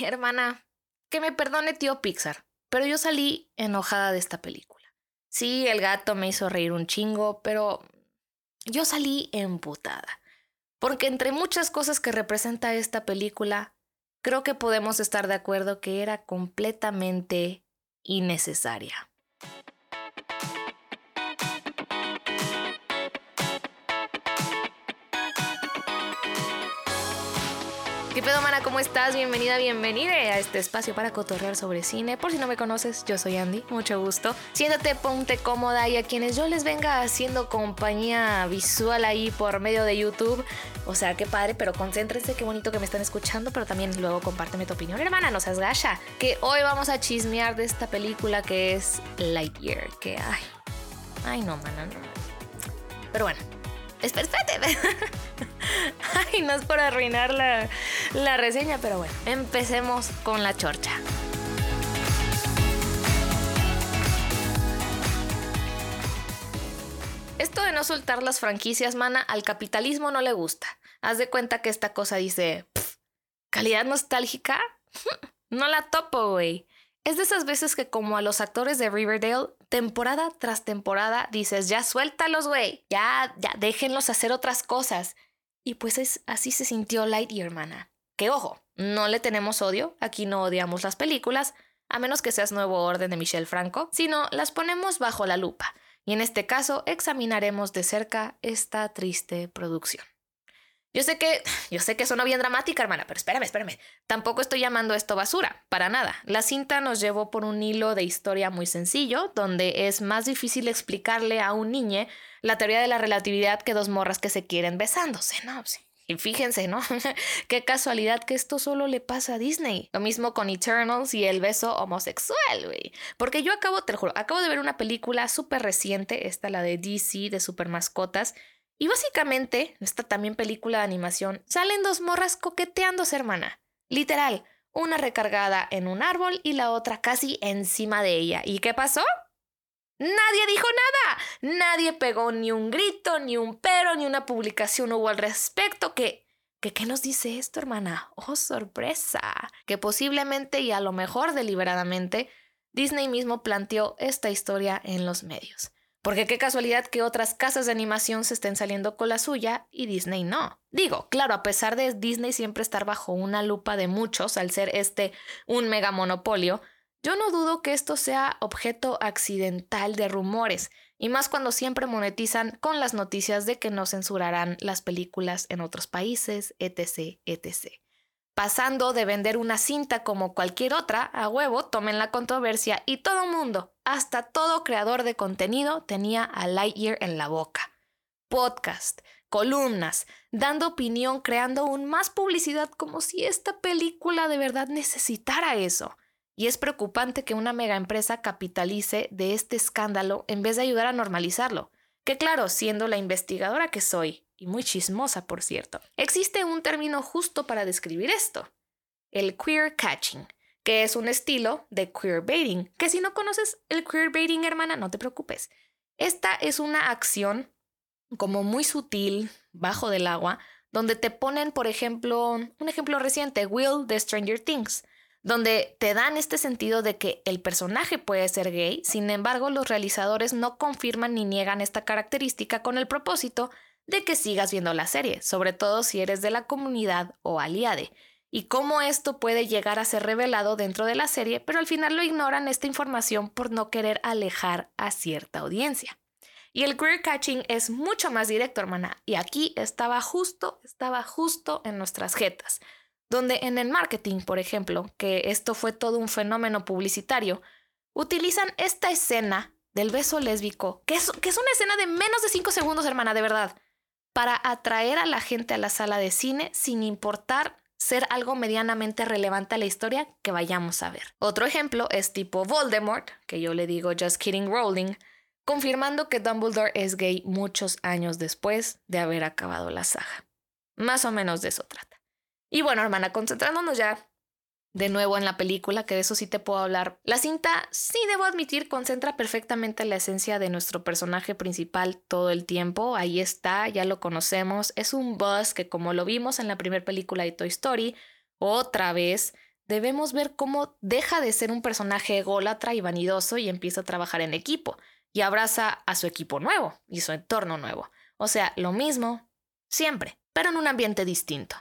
hermana, que me perdone tío Pixar, pero yo salí enojada de esta película. Sí, el gato me hizo reír un chingo, pero yo salí emputada. Porque entre muchas cosas que representa esta película, creo que podemos estar de acuerdo que era completamente innecesaria. ¿Qué pedo, mana? ¿Cómo estás? Bienvenida, bienvenida a este espacio para cotorrear sobre cine. Por si no me conoces, yo soy Andy, mucho gusto. Siéntate, ponte cómoda y a quienes yo les venga haciendo compañía visual ahí por medio de YouTube. O sea, qué padre, pero concéntrense, qué bonito que me están escuchando, pero también luego compárteme tu opinión, hermana, no seas gacha. Que hoy vamos a chismear de esta película que es Lightyear, que ay, ay no, mana, no. Pero bueno, espérate. Ay, no es por arruinar la, la reseña, pero bueno, empecemos con la chorcha. Esto de no soltar las franquicias, mana, al capitalismo no le gusta. Haz de cuenta que esta cosa dice, ¿calidad nostálgica? No la topo, güey. Es de esas veces que como a los actores de Riverdale, temporada tras temporada dices, ya suéltalos, güey, ya, ya déjenlos hacer otras cosas. Y pues es, así se sintió Lightyear, hermana. Que ojo, no le tenemos odio, aquí no odiamos las películas, a menos que seas Nuevo Orden de Michelle Franco, sino las ponemos bajo la lupa. Y en este caso examinaremos de cerca esta triste producción. Yo sé que, yo sé que suena bien dramática, hermana, pero espérame, espérame. Tampoco estoy llamando esto basura, para nada. La cinta nos llevó por un hilo de historia muy sencillo, donde es más difícil explicarle a un niño la teoría de la relatividad que dos morras que se quieren besándose, ¿no? Y fíjense, ¿no? Qué casualidad que esto solo le pasa a Disney. Lo mismo con Eternals y el beso homosexual, güey. Porque yo acabo, te lo juro, acabo de ver una película súper reciente, esta la de DC, de super mascotas. Y básicamente, esta también película de animación, salen dos morras coqueteándose, hermana. Literal, una recargada en un árbol y la otra casi encima de ella. ¿Y qué pasó? Nadie dijo nada. Nadie pegó ni un grito, ni un pero, ni una publicación hubo al respecto. ¿Qué, qué nos dice esto, hermana? Oh, sorpresa. Que posiblemente y a lo mejor deliberadamente Disney mismo planteó esta historia en los medios. Porque qué casualidad que otras casas de animación se estén saliendo con la suya y Disney no. Digo, claro, a pesar de Disney siempre estar bajo una lupa de muchos al ser este un mega monopolio, yo no dudo que esto sea objeto accidental de rumores, y más cuando siempre monetizan con las noticias de que no censurarán las películas en otros países, etc., etc. Pasando de vender una cinta como cualquier otra, a huevo, tomen la controversia y todo mundo, hasta todo creador de contenido, tenía a Lightyear en la boca. Podcast, columnas, dando opinión, creando aún más publicidad como si esta película de verdad necesitara eso. Y es preocupante que una mega empresa capitalice de este escándalo en vez de ayudar a normalizarlo. Que claro, siendo la investigadora que soy, y muy chismosa por cierto, existe un término justo para describir esto. El queer catching, que es un estilo de queer baiting, que si no conoces el queer baiting, hermana, no te preocupes. Esta es una acción como muy sutil, bajo del agua, donde te ponen, por ejemplo, un ejemplo reciente, Will de Stranger Things donde te dan este sentido de que el personaje puede ser gay, sin embargo los realizadores no confirman ni niegan esta característica con el propósito de que sigas viendo la serie, sobre todo si eres de la comunidad o aliade, y cómo esto puede llegar a ser revelado dentro de la serie, pero al final lo ignoran esta información por no querer alejar a cierta audiencia. Y el queer catching es mucho más directo, hermana, y aquí estaba justo, estaba justo en nuestras jetas donde en el marketing, por ejemplo, que esto fue todo un fenómeno publicitario, utilizan esta escena del beso lésbico, que es, que es una escena de menos de 5 segundos, hermana, de verdad, para atraer a la gente a la sala de cine sin importar ser algo medianamente relevante a la historia que vayamos a ver. Otro ejemplo es tipo Voldemort, que yo le digo Just Kidding Rowling, confirmando que Dumbledore es gay muchos años después de haber acabado la saga. Más o menos de eso trata. Y bueno, hermana, concentrándonos ya de nuevo en la película, que de eso sí te puedo hablar. La cinta, sí debo admitir, concentra perfectamente la esencia de nuestro personaje principal todo el tiempo. Ahí está, ya lo conocemos. Es un buzz que como lo vimos en la primera película de Toy Story, otra vez debemos ver cómo deja de ser un personaje ególatra y vanidoso y empieza a trabajar en equipo y abraza a su equipo nuevo y su entorno nuevo. O sea, lo mismo, siempre, pero en un ambiente distinto.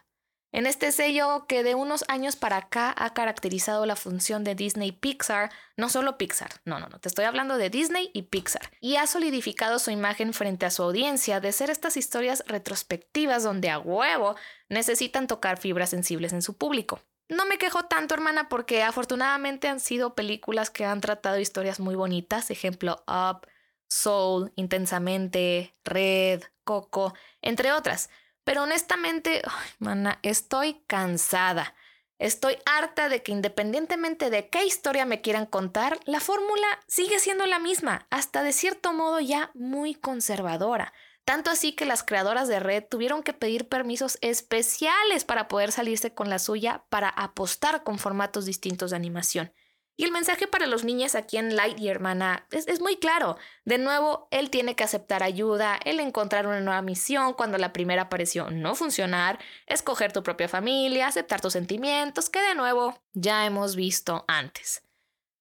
En este sello que de unos años para acá ha caracterizado la función de Disney Pixar, no solo Pixar, no, no, no, te estoy hablando de Disney y Pixar, y ha solidificado su imagen frente a su audiencia de ser estas historias retrospectivas donde a huevo necesitan tocar fibras sensibles en su público. No me quejo tanto, hermana, porque afortunadamente han sido películas que han tratado historias muy bonitas, ejemplo Up, Soul, Intensamente, Red, Coco, entre otras. Pero honestamente, mana, estoy cansada. Estoy harta de que independientemente de qué historia me quieran contar, la fórmula sigue siendo la misma, hasta de cierto modo ya muy conservadora. Tanto así que las creadoras de red tuvieron que pedir permisos especiales para poder salirse con la suya para apostar con formatos distintos de animación. Y el mensaje para los niños aquí en Lightyear, hermana, es, es, muy claro. De nuevo, él tiene que aceptar ayuda, él encontrar una nueva misión cuando la primera pareció no funcionar, escoger tu propia familia, aceptar tus sentimientos, que de nuevo ya hemos visto antes.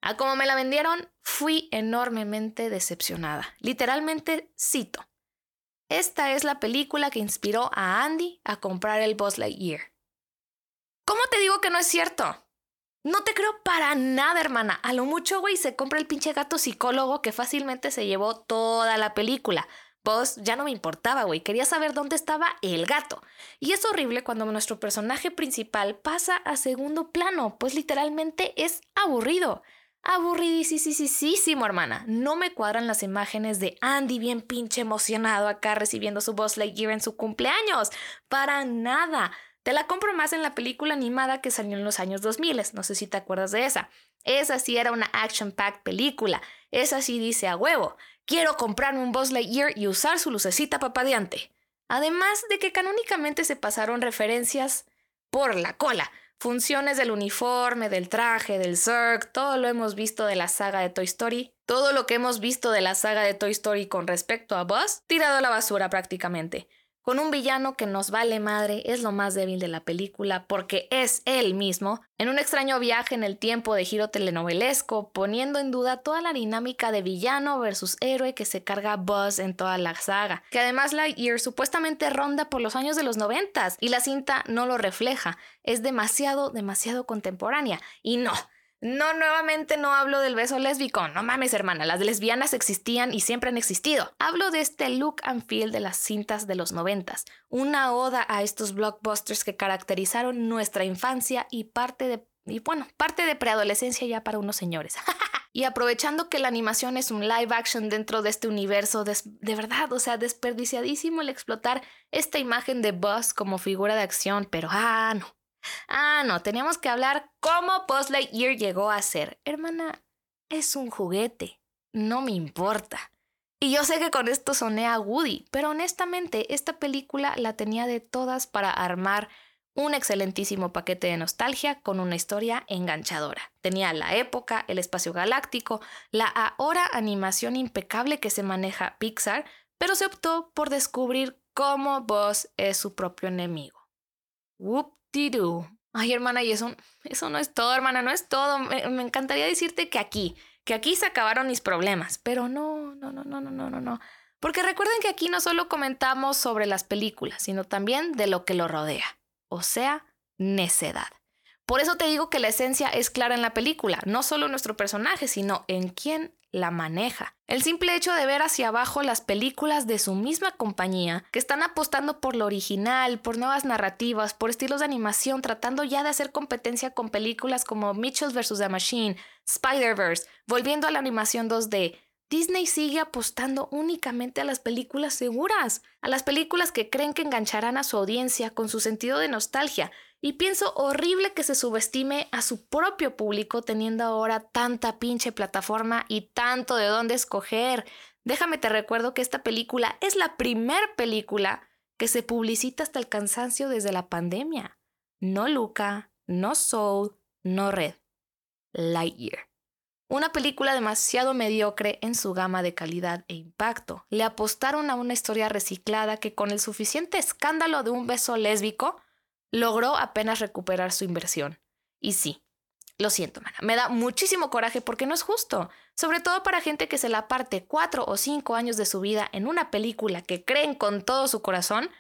A como me la vendieron, fui enormemente decepcionada. Literalmente cito. Esta es la película que inspiró a Andy a comprar el Buzz Lightyear. ¿Cómo te digo que no es cierto? No te creo para nada, hermana. A lo mucho, güey, se compra el pinche gato psicólogo que fácilmente se llevó toda la película. Pues ya no me importaba, güey. Quería saber dónde estaba el gato. Y es horrible cuando nuestro personaje principal pasa a segundo plano, pues literalmente es aburrido. Aburridísimo, hermana. No me cuadran las imágenes de Andy bien pinche emocionado acá recibiendo su Buzz Lightyear en su cumpleaños. Para nada. Te la compro más en la película animada que salió en los años 2000, no sé si te acuerdas de esa. Esa sí era una action-packed película. Esa sí dice a huevo, quiero comprarme un Buzz Lightyear y usar su lucecita papadeante. Además de que canónicamente se pasaron referencias por la cola. Funciones del uniforme, del traje, del Zerg, todo lo hemos visto de la saga de Toy Story. Todo lo que hemos visto de la saga de Toy Story con respecto a Buzz, tirado a la basura prácticamente con un villano que nos vale madre, es lo más débil de la película porque es él mismo, en un extraño viaje en el tiempo de giro telenovelesco, poniendo en duda toda la dinámica de villano versus héroe que se carga Buzz en toda la saga, que además Lightyear supuestamente ronda por los años de los noventas y la cinta no lo refleja, es demasiado, demasiado contemporánea, y no, no, nuevamente no hablo del beso lésbico. No mames, hermana, las lesbianas existían y siempre han existido. Hablo de este look and feel de las cintas de los noventas. Una oda a estos blockbusters que caracterizaron nuestra infancia y parte de... Y bueno, parte de preadolescencia ya para unos señores. y aprovechando que la animación es un live action dentro de este universo, de, de verdad, o sea, desperdiciadísimo el explotar esta imagen de Buzz como figura de acción, pero ah, no. Ah, no, teníamos que hablar cómo Buzz Lightyear llegó a ser. Hermana, es un juguete, no me importa. Y yo sé que con esto soné a Woody, pero honestamente esta película la tenía de todas para armar un excelentísimo paquete de nostalgia con una historia enganchadora. Tenía la época, el espacio galáctico, la ahora animación impecable que se maneja Pixar, pero se optó por descubrir cómo Buzz es su propio enemigo. Whoop Ay, hermana, y eso, eso no es todo, hermana, no es todo. Me, encantaría decirte que aquí, que aquí se acabaron mis problemas, pero no, no, no, no, no, no, no, no. Porque recuerden que aquí no solo comentamos sobre las películas, sino también de lo que lo rodea, o sea, necedad. Por eso te digo que la esencia es clara en la película, no solo en nuestro personaje, sino en quién la maneja. El simple hecho de ver hacia abajo las películas de su misma compañía, que están apostando por lo original, por nuevas narrativas, por estilos de animación, tratando ya de hacer competencia con películas como Mitchells vs. The Machine, Spider-Verse, volviendo a la animación 2D, Disney sigue apostando únicamente a las películas seguras, a las películas que creen que engancharán a su audiencia con su sentido de nostalgia, y pienso horrible que se subestime a su propio público teniendo ahora tanta pinche plataforma y tanto de dónde escoger. Déjame te recuerdo que esta película es la primer película que se publicita hasta el cansancio desde la pandemia. No Luca, no Soul, no Red. Lightyear. Una película demasiado mediocre en su gama de calidad e impacto. Le apostaron a una historia reciclada que con el suficiente escándalo de un beso lésbico logró apenas recuperar su inversión. Y sí, Lo siento, mana. Me da muchísimo coraje porque no es justo. Sobre todo para gente que se la parte cuatro o cinco años de su vida en una película que creen con todo su corazón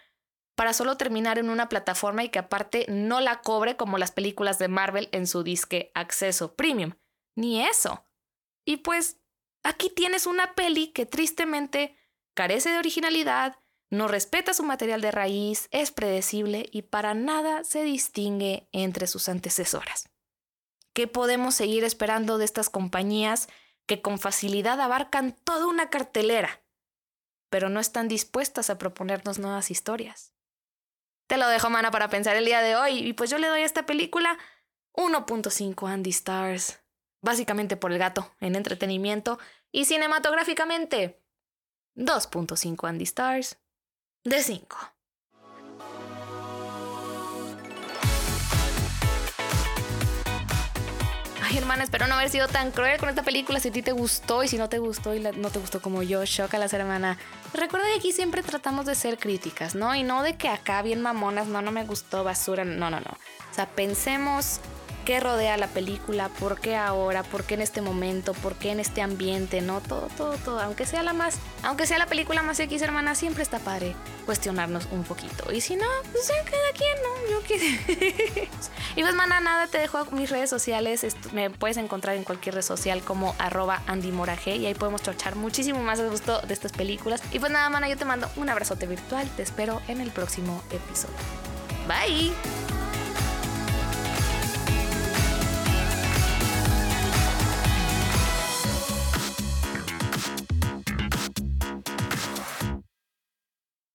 para solo terminar en una plataforma y que aparte no la cobre como las películas de Marvel en su disque acceso premium. Ni eso. Y pues aquí tienes una peli que tristemente carece de originalidad, no respeta su material de raíz, es predecible y para nada se distingue entre sus antecesoras. ¿Qué podemos seguir esperando de estas compañías que con facilidad abarcan toda una cartelera, pero no están dispuestas a proponernos nuevas historias? Te lo dejo, mana, para pensar el día de hoy. Y pues yo le doy a esta película 1.5 Andy Stars. Básicamente por el gato, en entretenimiento. Y cinematográficamente, 2.5 Andy Stars de 5. Ay, hermana, espero no haber sido tan cruel con esta película. Si a ti te gustó y si no te gustó y no te gustó como yo, la hermana. Recuerda que aquí siempre tratamos de ser críticas, ¿no? Y no de que acá bien mamonas, no, no me gustó, basura. No, no, no. O sea, pensemos qué rodea la película, por qué ahora, por qué en este momento, por qué en este ambiente, ¿no? Todo, todo, todo. Aunque sea la más, aunque sea la película más X, hermana, siempre está padre cuestionarnos un poquito. Y si no, pues ya queda quien, ¿no? Yo qué. y pues, mana, nada, te dejo mis redes sociales. Me puedes encontrar en cualquier red social como arroba Andy y ahí podemos chochar muchísimo más de gusto de estas películas. Y pues nada, mana, yo te mando un abrazote virtual. Te espero en el próximo episodio. Bye.